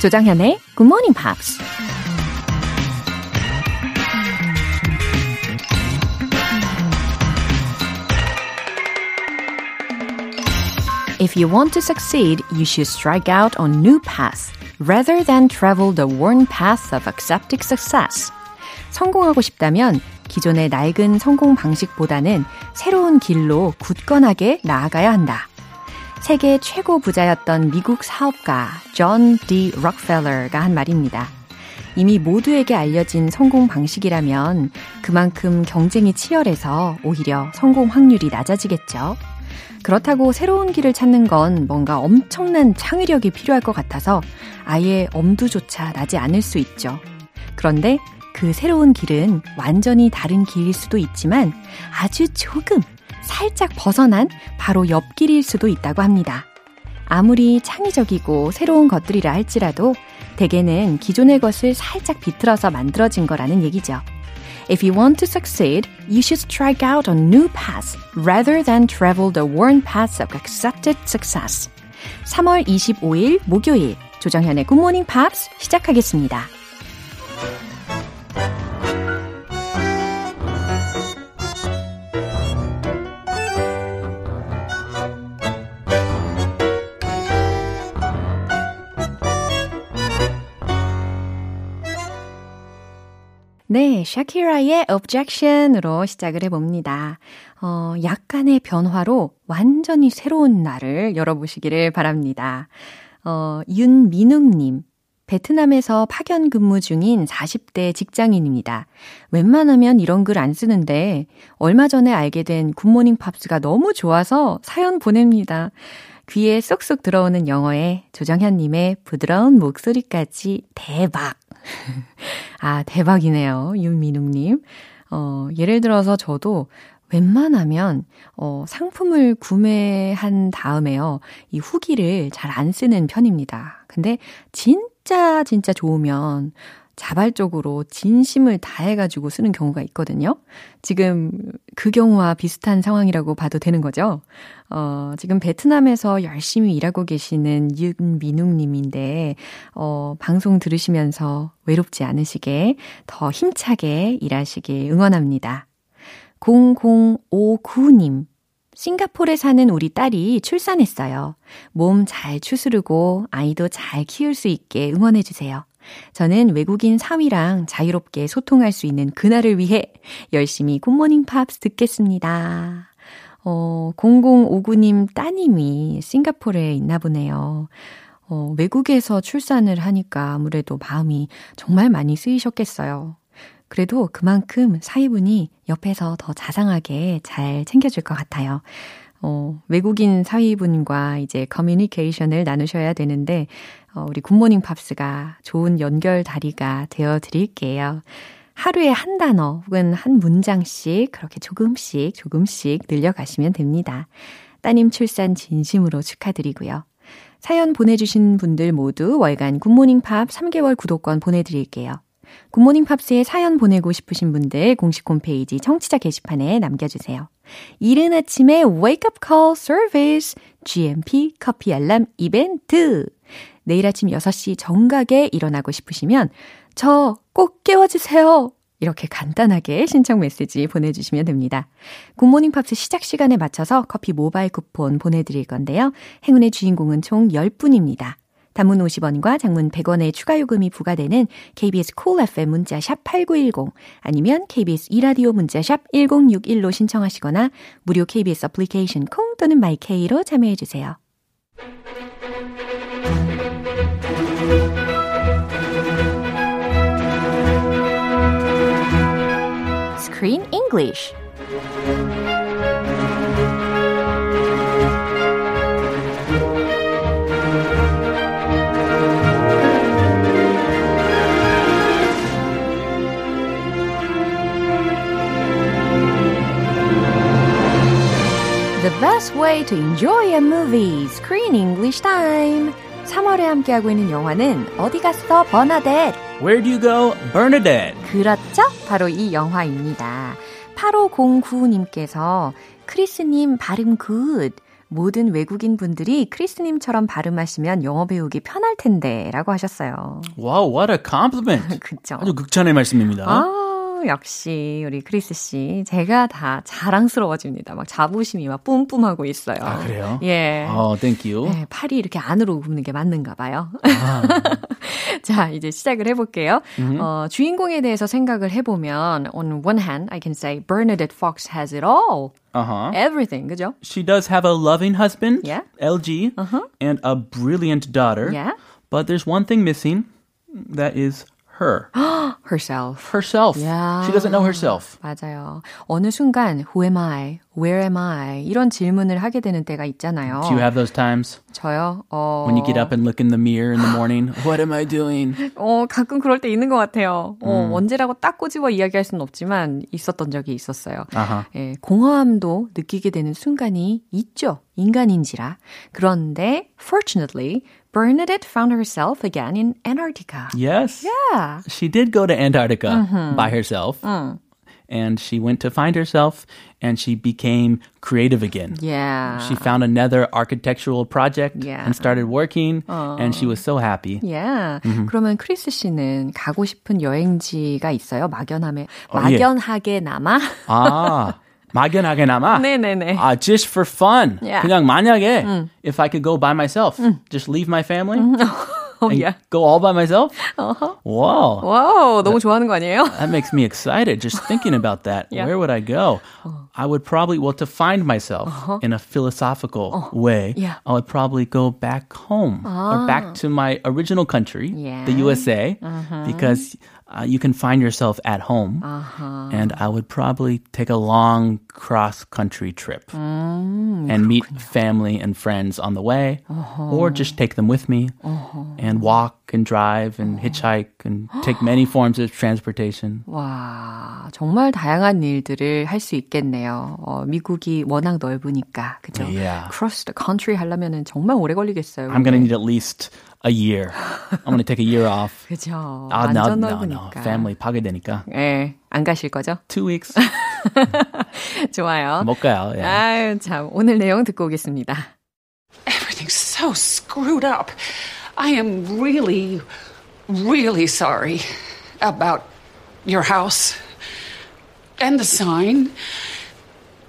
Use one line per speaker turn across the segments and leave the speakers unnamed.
조장현의 Good Morning Pops. If you want to succeed, you should strike out on new paths rather than travel the worn path of accepted success. 성공하고 싶다면 기존의 낡은 성공 방식보다는 새로운 길로 굳건하게 나아가야 한다. 세계 최고 부자였던 미국 사업가 존디 록펠러가 한 말입니다. 이미 모두에게 알려진 성공 방식이라면 그만큼 경쟁이 치열해서 오히려 성공 확률이 낮아지겠죠. 그렇다고 새로운 길을 찾는 건 뭔가 엄청난 창의력이 필요할 것 같아서 아예 엄두조차 나지 않을 수 있죠. 그런데 그 새로운 길은 완전히 다른 길일 수도 있지만 아주 조금 살짝 벗어난 바로 옆길일 수도 있다고 합니다. 아무리 창의적이고 새로운 것들이라 할지라도 대개는 기존의 것을 살짝 비틀어서 만들어진 거라는 얘기죠. If you want to succeed, you should strike out on new paths rather than travel the worn paths of accepted success. 3월 25일 목요일 조정현의 Good Morning Pops 시작하겠습니다. 네, 샤키라의 Objection으로 시작을 해봅니다. 어, 약간의 변화로 완전히 새로운 날을 열어보시기를 바랍니다. 어, 윤민웅님. 베트남에서 파견 근무 중인 40대 직장인입니다. 웬만하면 이런 글 안 쓰는데 얼마 전에 알게 된 굿모닝 팝스가 너무 좋아서 사연 보냅니다. 귀에 쏙쏙 들어오는 영어에 조정현님의 부드러운 목소리까지 대박! 아, 대박이네요. 윤민웅님. 어, 예를 들어서 저도 웬만하면, 어, 상품을 구매한 다음에요. 이 후기를 잘 안 쓰는 편입니다. 근데 진짜, 진짜 좋으면 자발적으로 진심을 다해가지고 쓰는 경우가 있거든요. 지금 그 경우와 비슷한 상황이라고 봐도 되는 거죠. 어, 지금 베트남에서 열심히 일하고 계시는 윤민웅님인데, 어, 방송 들으시면서 외롭지 않으시게 더 힘차게 일하시길 응원합니다. 0059님. 싱가폴에 사는 우리 딸이 출산했어요. 몸 잘 추스르고 아이도 잘 키울 수 있게 응원해주세요. 저는 외국인 사위랑 자유롭게 소통할 수 있는 그날을 위해 열심히 굿모닝 팝스 듣겠습니다. 어, 0059님 따님이 싱가포르에 있나 보네요. 어, 외국에서 출산을 하니까 아무래도 마음이 정말 많이 쓰이셨겠어요. 그래도 그만큼 사위분이 옆에서 더 자상하게 잘 챙겨줄 것 같아요. 어, 외국인 사위분과 이제 커뮤니케이션을 나누셔야 되는데, 어, 우리 굿모닝 팝스가 좋은 연결 다리가 되어 드릴게요. 하루에 한 단어 혹은 한 문장씩 그렇게 조금씩 조금씩 늘려가시면 됩니다. 따님 출산 진심으로 축하드리고요. 사연 보내주신 분들 모두 월간 굿모닝 팝 3개월 구독권 보내드릴게요. 굿모닝 팝스에 사연 보내고 싶으신 분들 공식 홈페이지 청취자 게시판에 남겨주세요. 이른 아침에 wake up call service GMP 커피 알람 이벤트 내일 아침 6시 정각에 일어나고 싶으시면 저 꼭 깨워주세요. 이렇게 간단하게 신청 메시지 보내주시면 됩니다. 굿모닝 팝스 시작 시간에 맞춰서 커피 모바일 쿠폰 보내드릴 건데요. 행운의 주인공은 총 10분입니다. 단문 50원과 장문 100원의 추가 요금이 부과되는 KBS cool FM 문자 샵 8910 아니면 KBS 2라디오 문자 샵 1061로 신청하시거나 무료 KBS 애플리케이션 콩 또는 마이케이로 참여해 주세요. Screen English The best way to enjoy a movie, Screen English Time. 3월에 함께하고 있는 영화는 어디 갔어, 버나뎃?
Where'd you go, Bernadette?
그렇죠? 바로 이 영화입니다. 8509님께서 크리스님 발음 good. 모든 외국인 분들이 크리스님처럼 발음하시면 영어 배우기 편할 텐데 라고 하셨어요.
Wow, what a compliment.
그쵸.
아주 극찬의 말씀입니다.
아, 역시 우리 크리스 씨. 제가 다 자랑스러워집니다. 막 자부심이 막 뿜뿜하고 있어요.
아, 그래요?
예.
Oh, thank you.
네, 팔이 이렇게 안으로 굽는 게 맞는가 봐요.
아.
자, 이제 시작을 해볼게요. 어, 주인공에 대해서 생각을 해보면, on one hand, I can say Bernadette Fox has it all.
Uh-huh.
Everything, 그죠?
She does have a loving husband,
Yeah.
LG, and a brilliant daughter.
Yeah.
But there's one thing missing. That is her.
Herself.
herself.
Yeah.
She doesn't know herself.
맞아요. 어느 순간, who am I? Where am I? 이런 질문을 하게 되는 때가 있잖아요.
Do you have those times
저요? 어,
when you get up and look in the mirror in the morning? What am I doing?
어, 가끔 그럴 때 있는 것 같아요. 어, 언제라고 딱 꼬집어 이야기할 수는 없지만 있었던 적이 있었어요.
아하.
예, 공허함도 느끼게 되는 순간이 있죠. 인간인지라. 그런데, fortunately, Bernadette found herself again in Antarctica.
Yes.
Yeah.
She did go to Antarctica by herself. And she went to find herself and she became creative again.
Yeah.
She found another architectural project
Yeah.
and started working and she was so happy.
Yeah. 그러면 크리스 씨는 가고 싶은 여행지가 있어요? 막연함에
어, 예.
막연하게 남아?
아, 막연하게나마?
네네네.
아, just for fun.
Yeah.
그냥 만약에 if I could go by myself, just leave my family
어,
and
yeah.
go all by myself. Wow.
와우, 너무 좋아하는 거 아니에요?
That makes me excited just thinking about that.
Yeah.
Where would I go? I would probably, well, to find myself in a philosophical way,
Yeah.
I would probably go back home or back to my original country,
Yeah.
the USA, because uh, you can find yourself at home. And I would probably take a long cross country trip and meet family and friends on the way, or just take them with me and walk and drive and hitchhike and take many forms of transportation.
와, 정말 다양한 일들을 할 수 있겠네요. 어, 미국이 워낙 넓으니까, 그죠?
Yeah.
Cross the country 하려면은 정말 오래 걸리겠어요.
I'm going to need at least a year. I'm going to take a year off.
그죠?
아, no,
완전
no, no.
넓으니까.
Family 파괴되니까.
예, 안 가실 거죠?
Two weeks.
좋아요.
못 가요. Yeah.
아유, 참. 오늘 내용 듣고 오겠습니다.
Everything's so screwed up. I am really, really sorry about your house and the sign.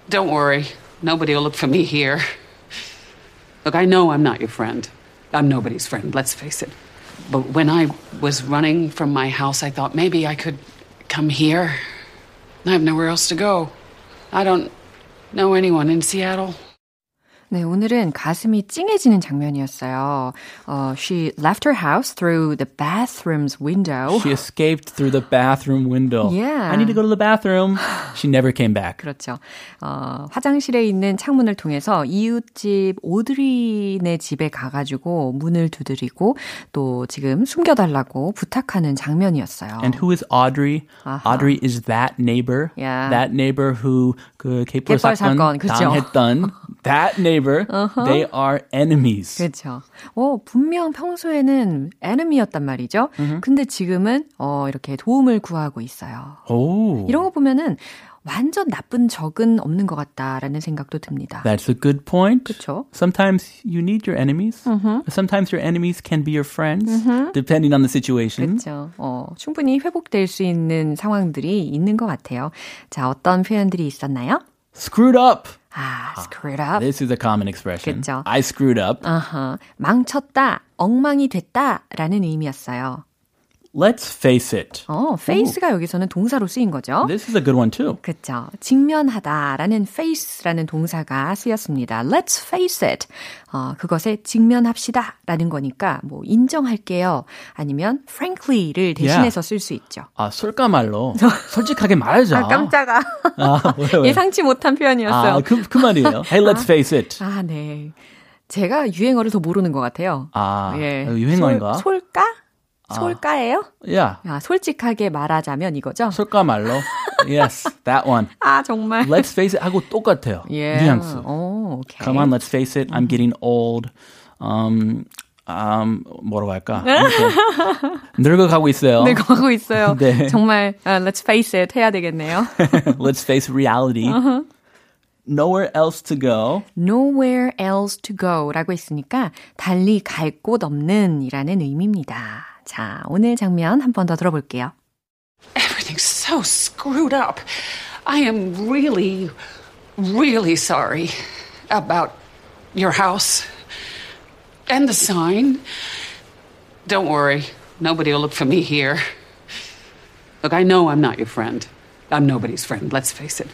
Don't worry, nobody will look for me here. Look, I know I'm not your friend. I'm nobody's friend, let's face it. But when I was running from my house, I thought maybe I could come here. I have nowhere else to go. I don't know anyone in Seattle.
네, 오늘은 가슴이 찡해지는 장면이었어요. 어, she left her house through the bathroom's window.
She escaped through the bathroom window.
Yeah.
I need to go to the bathroom. She never came back.
그렇죠. 어, 화장실에 있는 창문을 통해서 이웃집 오드리네 집에 가가지고 문을 두드리고 또 지금 숨겨달라고 부탁하는 장면이었어요.
And who is Audrey? Audrey is that neighbor.
Yeah.
That neighbor who 그 개벌 사건
사건, 그쵸.
당했던 that neighbor. They are enemies.
그렇죠. 어, 분명 평소에는 enemy였단 말이죠. 근데 지금은 어, 이렇게 도움을 구하고 있어요.
Oh.
이런 거 보면은 완전 나쁜 적은 없는 것 같다라는 생각도 듭니다.
That's a good point.
그쵸?
Sometimes you need your enemies. Sometimes your enemies can be your friends, depending on the situation.
그렇죠. 어, 충분히 회복될 수 있는 상황들이 있는 것 같아요. 자, 어떤 표현들이 있었나요?
Screwed up.
아, screwed up.
This is a common expression.
그쵸.
I screwed up.
아하, 망쳤다, 엉망이 됐다 라는 의미였어요.
Let's face it.
어, face가 여기서는 동사로 쓰인 거죠.
This is a good one too.
그쵸. 직면하다라는 face라는 동사가 쓰였습니다. Let's face it. 어, 그것에 직면합시다라는 거니까 뭐 인정할게요. 아니면 frankly를 대신해서 쓸수 있죠.
아, 솔까말로 솔직하게 말하자.
아, 깜짝아.
아, 왜, 왜?
예상치 못한 표현이었어요.
아, 그, 그 말이에요. Hey, let's face it.
아, 네. 제가 유행어를 더 모르는 것 같아요.
아,
예.
유행어인가?
솔, 솔까? 솔까예요?
야,
아, 솔직하게 말하자면 이거죠?
솔까 말로. Yes, that one.
아, 정말.
Let's face it 하고 똑같아요.
예.
뉘앙스.
오, 오케이.
Come on, let's face it. I'm getting old. Um, um, 뭐라고 할까? 늙어가고 있어요.
네, 가고 있어요.
네.
정말 uh, let's face it 해야 되겠네요.
let's face reality. nowhere else to go.
nowhere else to go 라고 했으니까 달리 갈 곳 없는 이라는 의미입니다. 자, 오늘 장면 한 번 더 들어볼게요.
Everything's so screwed up. I am really, really sorry about your house and the sign. Don't worry, nobody will look for me here. Look, I know I'm not your friend. I'm nobody's friend, let's face it.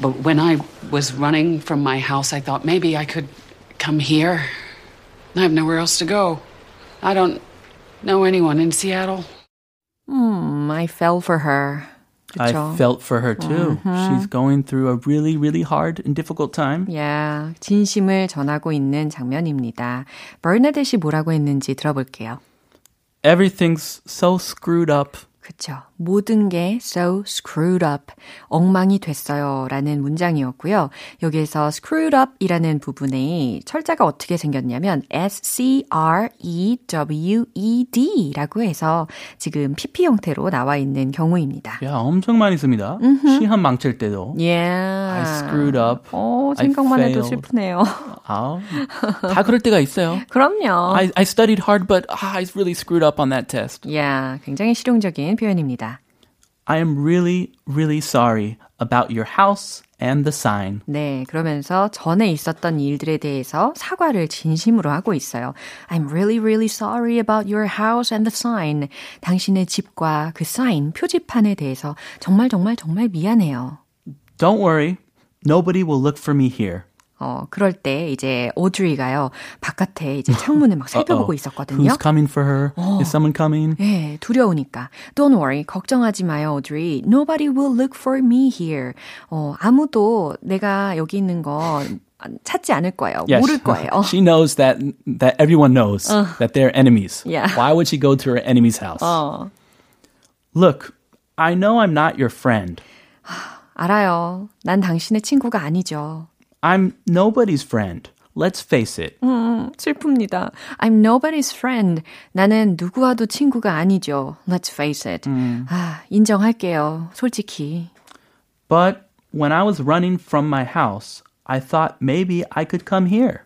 But when I was running from my house, I thought maybe I could come here. I have nowhere else to go. I don't know anyone in Seattle.
Hmm, I fell for her.
그쵸? I felt for her too. Mm-hmm. She's going through a really, really hard and difficult time.
Yeah, 진심을 전하고 있는 장면입니다. 버나데시 뭐라고 했는지 들어볼게요.
Everything's so screwed up.
그쵸. 모든 게 so screwed up, 엉망이 됐어요 라는 문장이었고요. 여기에서 screwed up 이라는 부분에 철자가 어떻게 생겼냐면 S-C-R-E-W-E-D 라고 해서 지금 PP 형태로 나와 있는 경우입니다.
야, 엄청 많이 씁니다. 시험 망칠 때도.
Yeah.
I screwed up.
어, 생각만 해도 슬프네요.
아, 다 그럴 때가 있어요.
그럼요.
I, I studied hard, but ah, I really screwed up on that test.
Yeah, 굉장히 실용적인 표현입니다.
I am really, really sorry about your house and the sign.
네, 그러면서 전에 있었던 일들에 대해서 사과를 진심으로 하고 있어요. I'm really, really sorry about your house and the sign. 당신의 집과 그 사인, 표지판에 대해서 정말 정말 정말 미안해요.
Don't worry. Nobody will look for me here.
어, 그럴 때 이제 오드리가요. 바깥에 이제 창문을 막 살펴보고 있었거든요.
Who's coming for her? 어, Is someone coming?
네, 두려우니까. Don't worry. 걱정하지 마요, 오드리. Nobody will look for me here. 어, 아무도 내가 여기 있는 거 찾지 않을 거예요.
Yes.
모를 거예요.
She knows that that everyone knows uh, that they're enemies.
Yeah.
Why would she go to her enemy's house?
어.
Look, I know I'm not your friend.
알아요. 난 당신의 친구가 아니죠.
I'm nobody's friend. Let's face it.
음, 슬픕니다. I'm nobody's friend. 나는 누구와도 친구가 아니죠. Let's face it. 음. 아, 인정할게요. 솔직히.
But when I was running from my house, I thought maybe I could come here.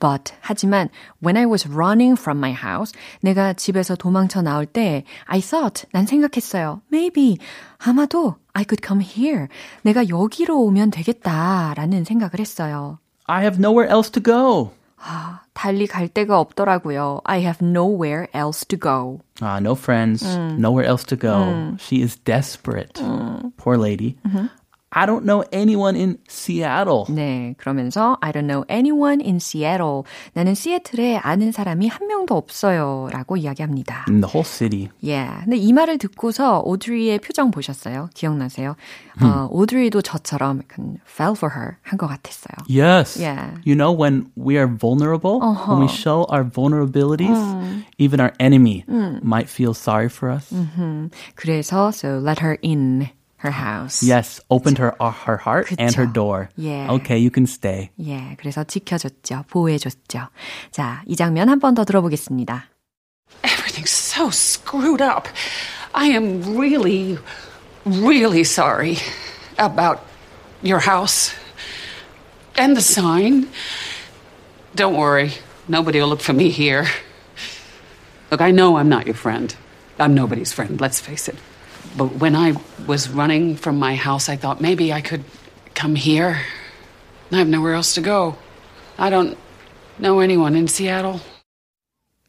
But 하지만 when I was running from my house, 내가 집에서 도망쳐 나올 때 I thought 난 생각했어요. Maybe 아마도 I could come here. 내가 여기로 오면 되겠다라는 생각을 했어요.
I have nowhere else to go.
아, 달리 갈 데가 없더라고요. I have nowhere else to go.
Ah, no friends, 음. nowhere else to go. 음. She is desperate. 음. Poor lady. 음흠. I don't know anyone in Seattle.
네, 그러면서 I don't know anyone in Seattle. 나는 시애틀에 아는 사람이 한 명도 없어요라고 이야기합니다.
In the whole city.
Yeah. 근데 이 말을 듣고서 오드리의 표정 보셨어요? 기억나세요? 음. 어, 오드리도 저처럼 약간 fell for her 한 것 같았어요.
Yes.
Yeah.
You know when we are vulnerable, uh-huh. when we show our vulnerabilities, 음. even our enemy 음. might feel sorry for us.
음흠. 그래서 so let her in. her house.
Yes, opened her her heart 그쵸. and her door.
예.
Okay, you can stay.
예, 그래서 지켜줬죠. 보호해줬죠. 자, 이 장면 한 번 더 들어보겠습니다.
Everything's so screwed up. I am really, really sorry about your house and the sign. Don't worry, nobody will look for me here. Look, I know I'm not your friend. I'm nobody's friend, let's face it. But when I was running from my house, I thought maybe I could come here. I have nowhere else to go. I don't know anyone in Seattle.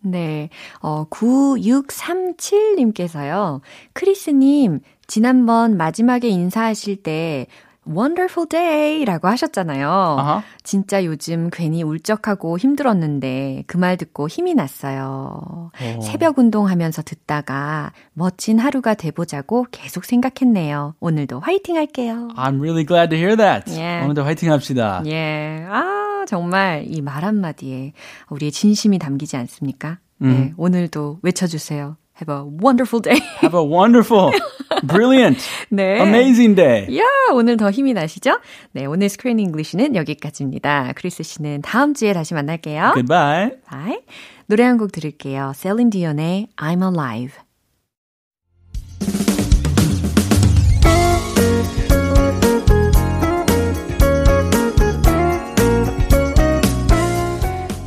네, 어, 9637님께서요. 크리스님, 지난번 마지막에 인사하실 때 wonderful day라고 하셨잖아요. Uh-huh. 진짜 요즘 괜히 울적하고 힘들었는데 그 말 듣고 힘이 났어요. Oh. 새벽 운동하면서 듣다가 멋진 하루가 돼보자고 계속 생각했네요. 오늘도 화이팅 할게요.
I'm really glad to hear that. Yeah. 오늘도 화이팅 합시다.
예. Yeah. 아, 정말 이 말 한마디에 우리의 진심이 담기지 않습니까? 음. 네, 오늘도 외쳐주세요. Have a wonderful day.
Have a wonderful, Brilliant. 네. Amazing day.
야, 오늘 더 힘이 나시죠? 네, 오늘 Screen English는 여기까지입니다. 크리스 씨는 다음 주에 다시 만날게요.
Goodbye.
Bye. 노래 한 곡 들을게요. 셀린 디온의 I'm Alive.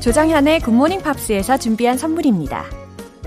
조정현의 굿모닝 팝스에서 준비한 선물입니다.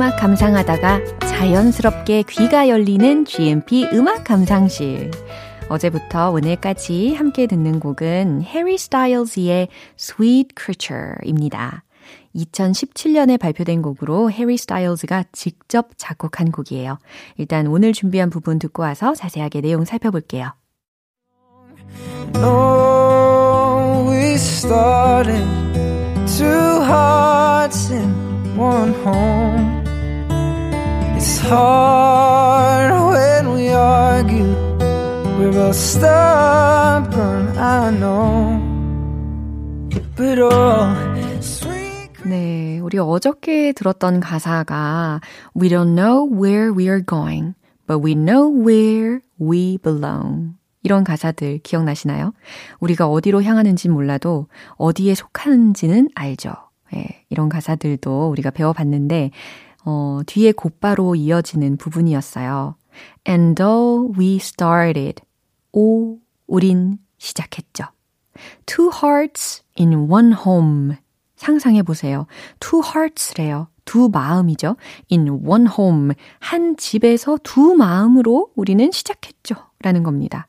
음악 감상하다가 자연스럽게 귀가 열리는 GMP 음악 감상실. 어제부터 오늘까지 함께 듣는 곡은 해리 스타일즈의 Sweet Creature입니다. 2017년에 발표된 곡으로 해리 스타일즈가 직접 작곡한 곡이에요. 일단 오늘 준비한 부분 듣고 와서 자세하게 내용 살펴볼게요. No, we started two hearts in one home. It's hard when we argue. We're both stubborn, I know. But all 네, 우리 어저께 들었던 가사가 We don't know where we are going, but we know where we belong. 이런 가사들 기억나시나요? 우리가 어디로 향하는지 몰라도 어디에 속하는지는 알죠. 예, 이런 가사들도 우리가 배워봤는데, 어, 뒤에 곧바로 이어지는 부분이었어요. And though we started, 오, 우린 시작했죠. Two hearts in one home. 상상해 보세요. Two hearts래요. 두 마음이죠. In one home. 한 집에서 두 마음으로 우리는 시작했죠. 라는 겁니다.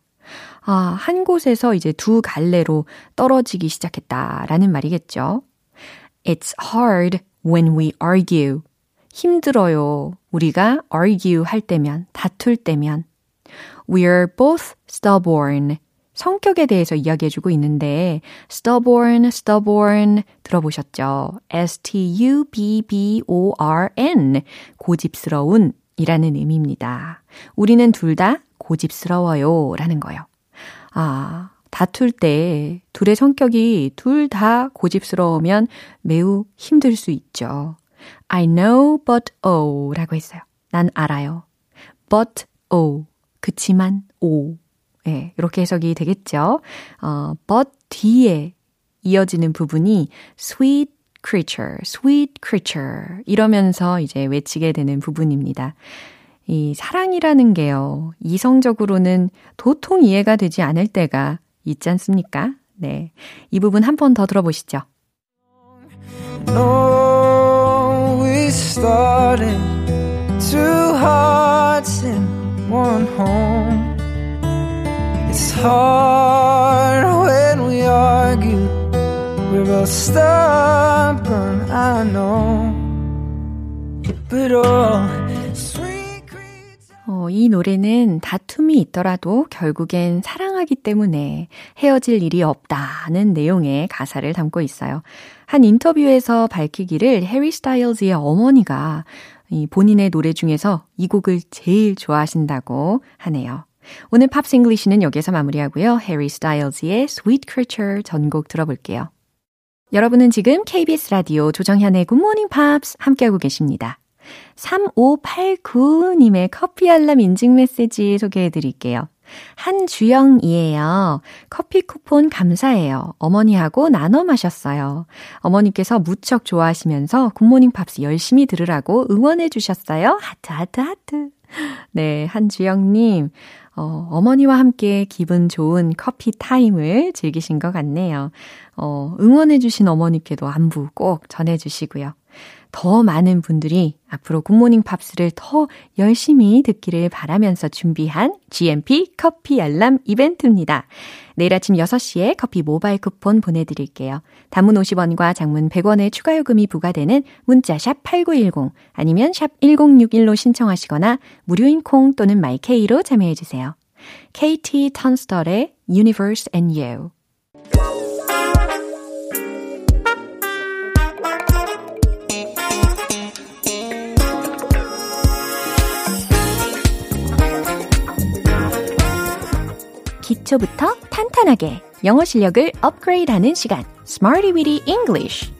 아, 한 곳에서 이제 두 갈래로 떨어지기 시작했다라는 말이겠죠. It's hard when we argue. 힘들어요. 우리가 argue 할 때면, 다툴 때면. We're both stubborn. 성격에 대해서 이야기해주고 있는데 stubborn, stubborn 들어보셨죠? S-T-U-B-B-O-R-N 고집스러운 이라는 의미입니다. 우리는 둘 다 고집스러워요 라는 거예요. 아, 다툴 때 둘의 성격이 둘 다 고집스러우면 매우 힘들 수 있죠. I know but oh 라고 했어요. 난 알아요. but oh. 그치만 oh. 예, 이렇게 해석이 되겠죠. 어, but 뒤에 이어지는 부분이 sweet creature, sweet creature 이러면서 이제 외치게 되는 부분입니다. 이 사랑이라는 게요. 이성적으로는 도통 이해가 되지 않을 때가 있지 않습니까? 네. 이 부분 한 번 더 들어보시죠. No, started two hearts in one home. It's hard when we argue. We're both stubborn, I know. But all 어, 이 노래는 다툼이 있더라도 결국엔 사랑하기 때문에 헤어질 일이 없다는 내용의 가사를 담고 있어요. 한 인터뷰에서 밝히기를 해리 스타일즈의 어머니가 이 본인의 노래 중에서 이 곡을 제일 좋아하신다고 하네요. 오늘 Pops English는 여기서 마무리하고요. 해리 스타일즈의 Sweet Creature 전곡 들어볼게요. 여러분은 지금 KBS 라디오 조정현의 굿모닝 팝스 함께하고 계십니다. 3589님의 커피 알람 인증 메시지 소개해 드릴게요. 한주영이에요. 커피 쿠폰 감사해요. 어머니하고 나눠 마셨어요. 어머니께서 무척 좋아하시면서 굿모닝 팝스 열심히 들으라고 응원해 주셨어요. 하트, 하트, 하트. 네, 한주영님. 어, 어머니와 함께 기분 좋은 커피 타임을 즐기신 것 같네요. 어, 응원해주신 어머니께도 안부 꼭 전해주시고요. 더 많은 분들이 앞으로 굿모닝 팝스를 더 열심히 듣기를 바라면서 준비한 GMP 커피 알람 이벤트입니다. 내일 아침 6시에 커피 모바일 쿠폰 보내드릴게요. 단문 50원과 장문 100원의 추가 요금이 부과되는 문자 샵 8910 아니면 샵 1061로 신청하시거나 무료인 콩 또는 마이케이로 참여해주세요. KT 턴스털의 Universe and You 기초부터 탄탄하게 영어 실력을 업그레이드하는 시간, Smarty Weedy English.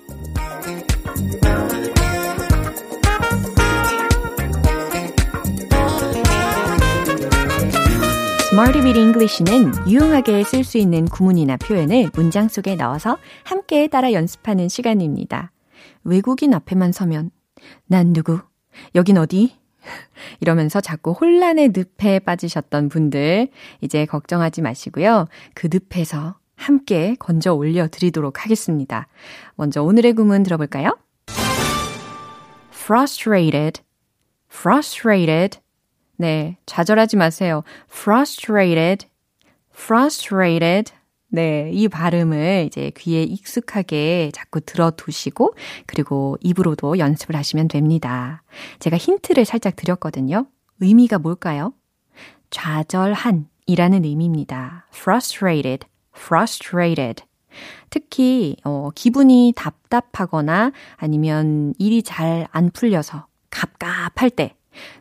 Weedy English는 유용하게 쓸 수 있는 구문이나 표현을 문장 속에 넣어서 함께 따라 연습하는 시간입니다. 외국인 앞에만 서면 난 누구? 여긴 어디? 이러면서 자꾸 혼란의 늪에 빠지셨던 분들, 이제 걱정하지 마시고요. 그 늪에서 함께 건져 올려 드리도록 하겠습니다. 먼저 오늘의 구문 들어볼까요? frustrated, frustrated. 네, 좌절하지 마세요. frustrated, frustrated. 네, 이 발음을 이제 귀에 익숙하게 자꾸 들어두시고, 그리고 입으로도 연습을 하시면 됩니다. 제가 힌트를 살짝 드렸거든요. 의미가 뭘까요? 좌절한 이라는 의미입니다. frustrated, frustrated. 특히, 어, 기분이 답답하거나 아니면 일이 잘 안 풀려서 갑갑할 때,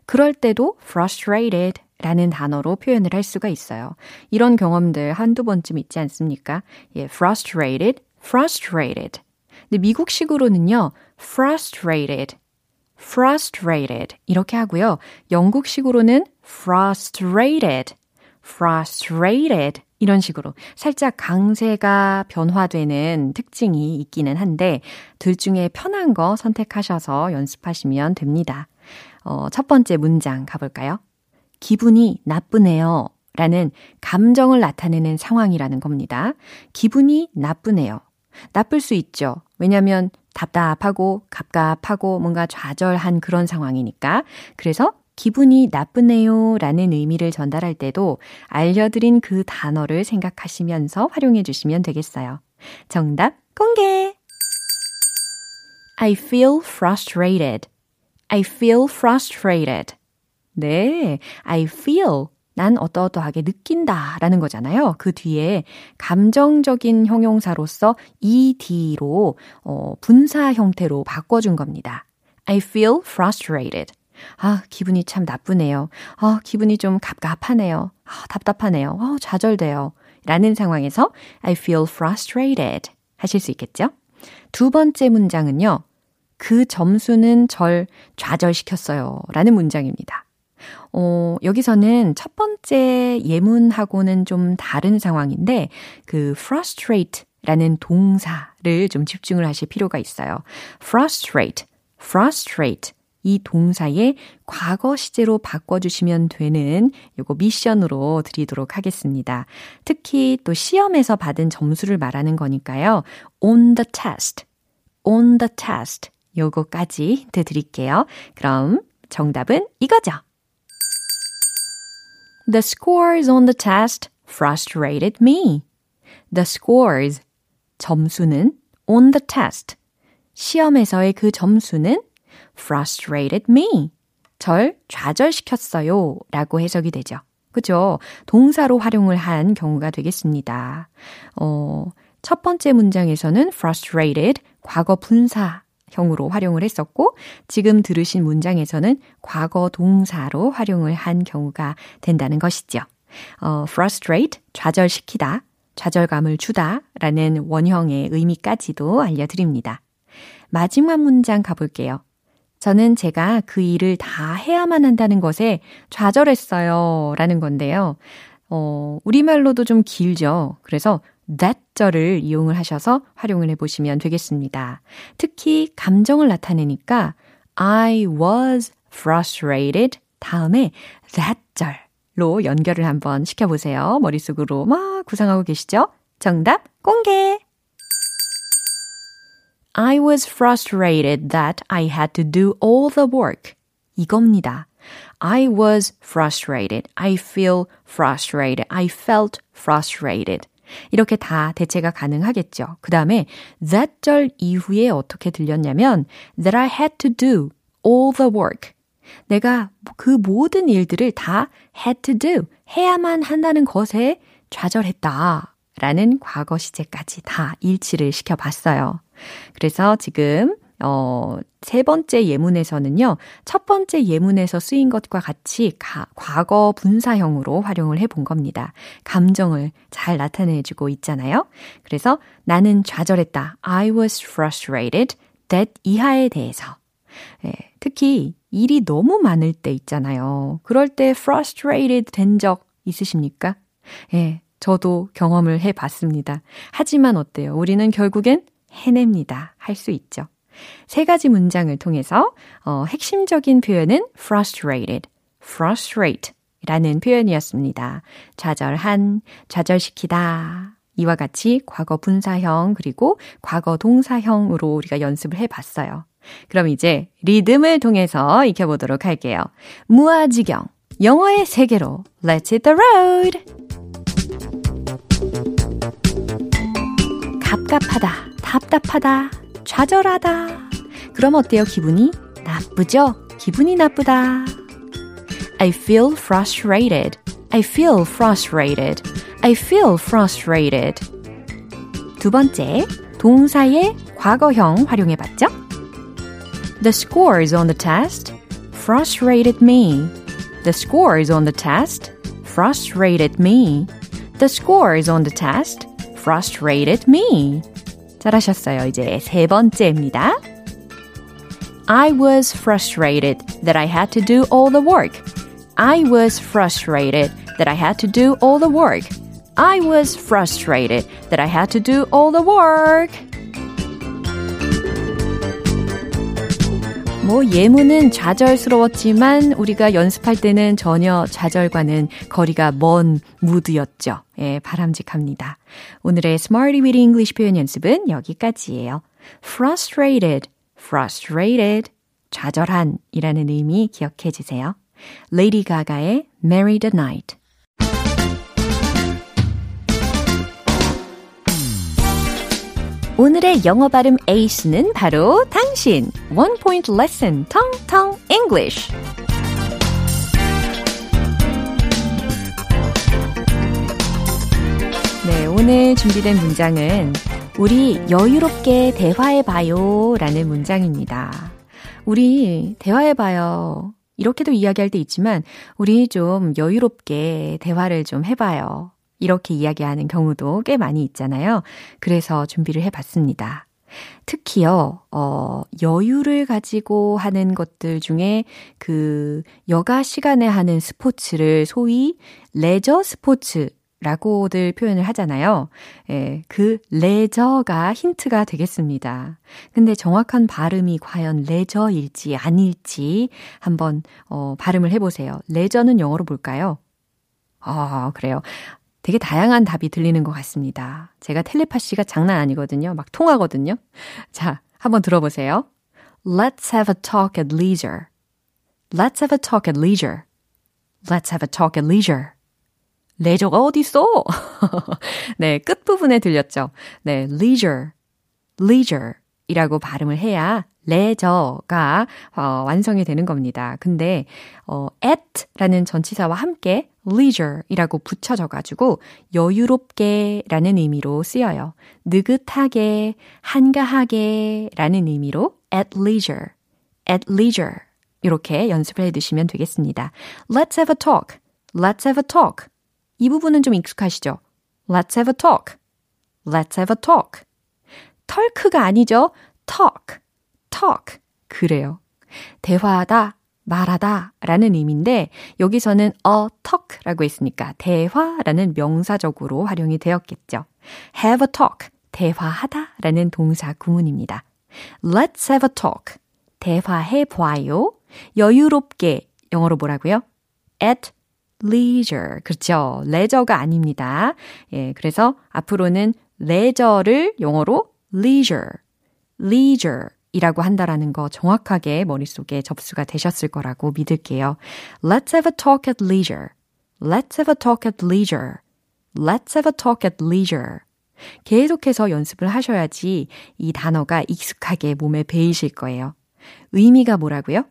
그럴 때도 frustrated 라는 단어로 표현을 할 수가 있어요. 이런 경험들 한두 번쯤 있지 않습니까? 예, frustrated, frustrated. 근데 미국식으로는요, frustrated, frustrated 이렇게 하고요. 영국식으로는 frustrated, frustrated 이런 식으로 살짝 강세가 변화되는 특징이 있기는 한데 둘 중에 편한 거 선택하셔서 연습하시면 됩니다. 어, 첫 번째 문장 가볼까요? 기분이 나쁘네요. 라는 감정을 나타내는 상황이라는 겁니다. 기분이 나쁘네요. 나쁠 수 있죠. 왜냐면 답답하고 갑갑하고 뭔가 좌절한 그런 상황이니까. 그래서 기분이 나쁘네요 라는 의미를 전달할 때도 알려드린 그 단어를 생각하시면서 활용해 주시면 되겠어요. 정답 공개! I feel frustrated. I feel frustrated. 네, I feel 난 어떠어떠하게 느낀다 라는 거잖아요. 그 뒤에 감정적인 형용사로서 ed로 어, 분사 형태로 바꿔준 겁니다. I feel frustrated. 아, 기분이 참 나쁘네요. 아, 기분이 좀 갑갑하네요. 아, 답답하네요. 아, 좌절돼요. 라는 상황에서 I feel frustrated 하실 수 있겠죠? 두 번째 문장은요. 그 점수는 절 좌절시켰어요. 라는 문장입니다. 어, 여기서는 첫 번째 예문하고는 좀 다른 상황인데, 그 frustrate 라는 동사를 좀 집중을 하실 필요가 있어요. frustrate, frustrate. 이 동사의 과거 시제로 바꿔주시면 되는 요거 미션으로 드리도록 하겠습니다. 특히 또 시험에서 받은 점수를 말하는 거니까요. on the test, on the test. 요거까지 드릴게요. 그럼 정답은 이거죠. The scores on the test frustrated me. The scores, 점수는 on the test. 시험에서의 그 점수는 frustrated me. 절 좌절시켰어요. 라고 해석이 되죠. 그죠? 동사로 활용을 한 경우가 되겠습니다. 어, 첫 번째 문장에서는 frustrated, 과거 분사 형으로 활용을 했었고, 지금 들으신 문장에서는 과거 동사로 활용을 한 경우가 된다는 것이죠. 어, frustrate, 좌절시키다, 좌절감을 주다 라는 원형의 의미까지도 알려드립니다. 마지막 문장 가볼게요. 저는 제가 그 일을 다 해야만 한다는 것에 좌절했어요. 라는 건데요. 어, 우리말로도 좀 길죠. 그래서 that절을 이용을 하셔서 활용을 해보시면 되겠습니다. 특히 감정을 나타내니까 I was frustrated 다음에 that절로 연결을 한번 시켜보세요. 머릿속으로 막 구상하고 계시죠? 정답 공개! I was frustrated that I had to do all the work. 이겁니다. I was frustrated. I feel frustrated. I felt frustrated. 이렇게 다 대체가 가능하겠죠. 그 다음에 that절 이후에 어떻게 들렸냐면 that I had to do all the work. 내가 그 모든 일들을 다 had to do, 해야만 한다는 것에 좌절했다. 라는 과거 시제까지 다 일치를 시켜봤어요. 그래서 지금 어, 세 번째 예문에서는요, 첫 번째 예문에서 쓰인 것과 같이 가, 과거 분사형으로 활용을 해본 겁니다. 감정을 잘 나타내주고 있잖아요. 그래서 나는 좌절했다. I was frustrated. that 이하에 대해서. 예, 특히 일이 너무 많을 때 있잖아요. 그럴 때 frustrated 된 적 있으십니까? 예, 저도 경험을 해 봤습니다. 하지만 어때요? 우리는 결국엔 해냅니다. 할 수 있죠. 세 가지 문장을 통해서 어, 핵심적인 표현은 frustrated, frustrate 라는 표현이었습니다. 좌절한, 좌절시키다. 이와 같이 과거 분사형 그리고 과거 동사형으로 우리가 연습을 해 봤어요. 그럼 이제 리듬을 통해서 익혀 보도록 할게요. 무아지경, 영어의 세계로 Let's hit the road! 갑갑하다, 답답하다, 좌절하다. 그럼 어때요, 기분이? 나쁘죠? 기분이 나쁘다. I feel frustrated. I feel frustrated. I feel frustrated. 두 번째, 동사의 과거형 활용해 봤죠? The scores on the test frustrated me. The scores on the test frustrated me. The scores on the test frustrated me. 잘하셨어요. 이제 세 번째입니다. I was frustrated that I had to do all the work. I was frustrated that I had to do all the work. I was frustrated that I had to do all the work. 뭐 예문은 좌절스러웠지만 우리가 연습할 때는 전혀 좌절과는 거리가 먼 무드였죠. 예, 바람직합니다. 오늘의 Smarty Weedy English 표현 연습은 여기까지예요. frustrated, frustrated, 좌절한 이라는 의미 기억해 주세요. 레이디 가가의 Marry the Night 오늘의 영어 발음 에이스는 바로 당신. One Point Lesson, 텅텅 English. 오늘 준비된 문장은 우리 여유롭게 대화해봐요 라는 문장입니다. 우리 대화해봐요. 이렇게도 이야기할 때 있지만 우리 좀 여유롭게 대화를 좀 해봐요. 이렇게 이야기하는 경우도 꽤 많이 있잖아요. 그래서 준비를 해봤습니다. 특히요, 어, 여유를 가지고 하는 것들 중에 그 여가 시간에 하는 스포츠를 소위 레저 스포츠 라고들 표현을 하잖아요. 예, 그 레저가 힌트가 되겠습니다. 근데 정확한 발음이 과연 레저일지 아닐지 한번 어, 발음을 해보세요. 레저는 영어로 볼까요? 아, 그래요. 되게 다양한 답이 들리는 것 같습니다. 제가 텔레파시가 장난 아니거든요. 막 통하거든요. 자, 한번 들어보세요. Let's have a talk at leisure. Let's have a talk at leisure. Let's have a talk at leisure. 레저가 어딨어? 네, 끝부분에 들렸죠. 네, leisure, leisure 이라고 발음을 해야 레저가 어, 완성이 되는 겁니다. 근데 어, at 라는 전치사와 함께 leisure 이라고 붙여져 가지고 여유롭게 라는 의미로 쓰여요. 느긋하게, 한가하게 라는 의미로 at leisure, at leisure 이렇게 연습을 해 두시면 되겠습니다. Let's have a talk. Let's have a talk. 이 부분은 좀 익숙하시죠? Let's have a talk. Let's have a talk. 털크가 아니죠. talk. talk. 그래요. 대화하다, 말하다 라는 의미인데 여기서는 a talk라고 했으니까 대화라는 명사적으로 활용이 되었겠죠. have a talk. 대화하다 라는 동사 구문입니다. Let's have a talk. 대화해 봐요. 여유롭게 영어로 뭐라고요? at leisure. 그렇죠. 레저가 아닙니다. 예, 그래서 앞으로는 레저를 영어로 leisure, leisure 이라고 한다라는 거 정확하게 머릿속에 접수가 되셨을 거라고 믿을게요. Let's have a talk at leisure. Let's have a talk at leisure. Let's have a talk at leisure. 계속해서 연습을 하셔야지 이 단어가 익숙하게 몸에 배이실 거예요. 의미가 뭐라고요?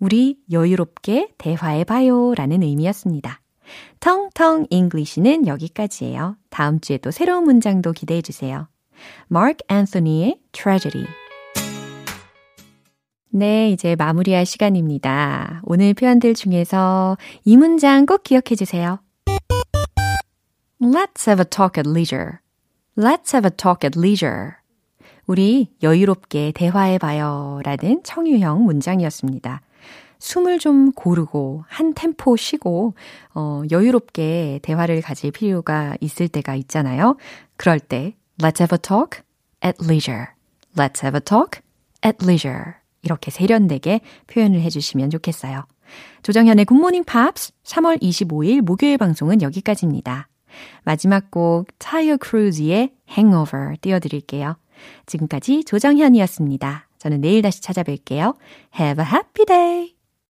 우리 여유롭게 대화해봐요 라는 의미였습니다. 텅텅 English는 여기까지예요. 다음 주에 또 새로운 문장도 기대해 주세요. Marc Anthony의 Tragedy 네, 이제 마무리할 시간입니다. 오늘 표현들 중에서 이 문장 꼭 기억해 주세요. Let's have a talk at leisure. Let's have a talk at leisure. 우리 여유롭게 대화해 봐요. 라는 청유형 문장이었습니다. 숨을 좀 고르고 한 템포 쉬고 어, 여유롭게 대화를 가질 필요가 있을 때가 있잖아요. 그럴 때 Let's have a talk at leisure. Let's have a talk at leisure. 이렇게 세련되게 표현을 해 주시면 좋겠어요. 조정현의 굿모닝 팝스 3월 25일 목요일 방송은 여기까지입니다. 마지막 곡 타이오 크루즈의 Hangover 띄워드릴게요. 지금까지 조정현이었습니다. 저는 내일 다시 찾아뵐게요. Have a happy day!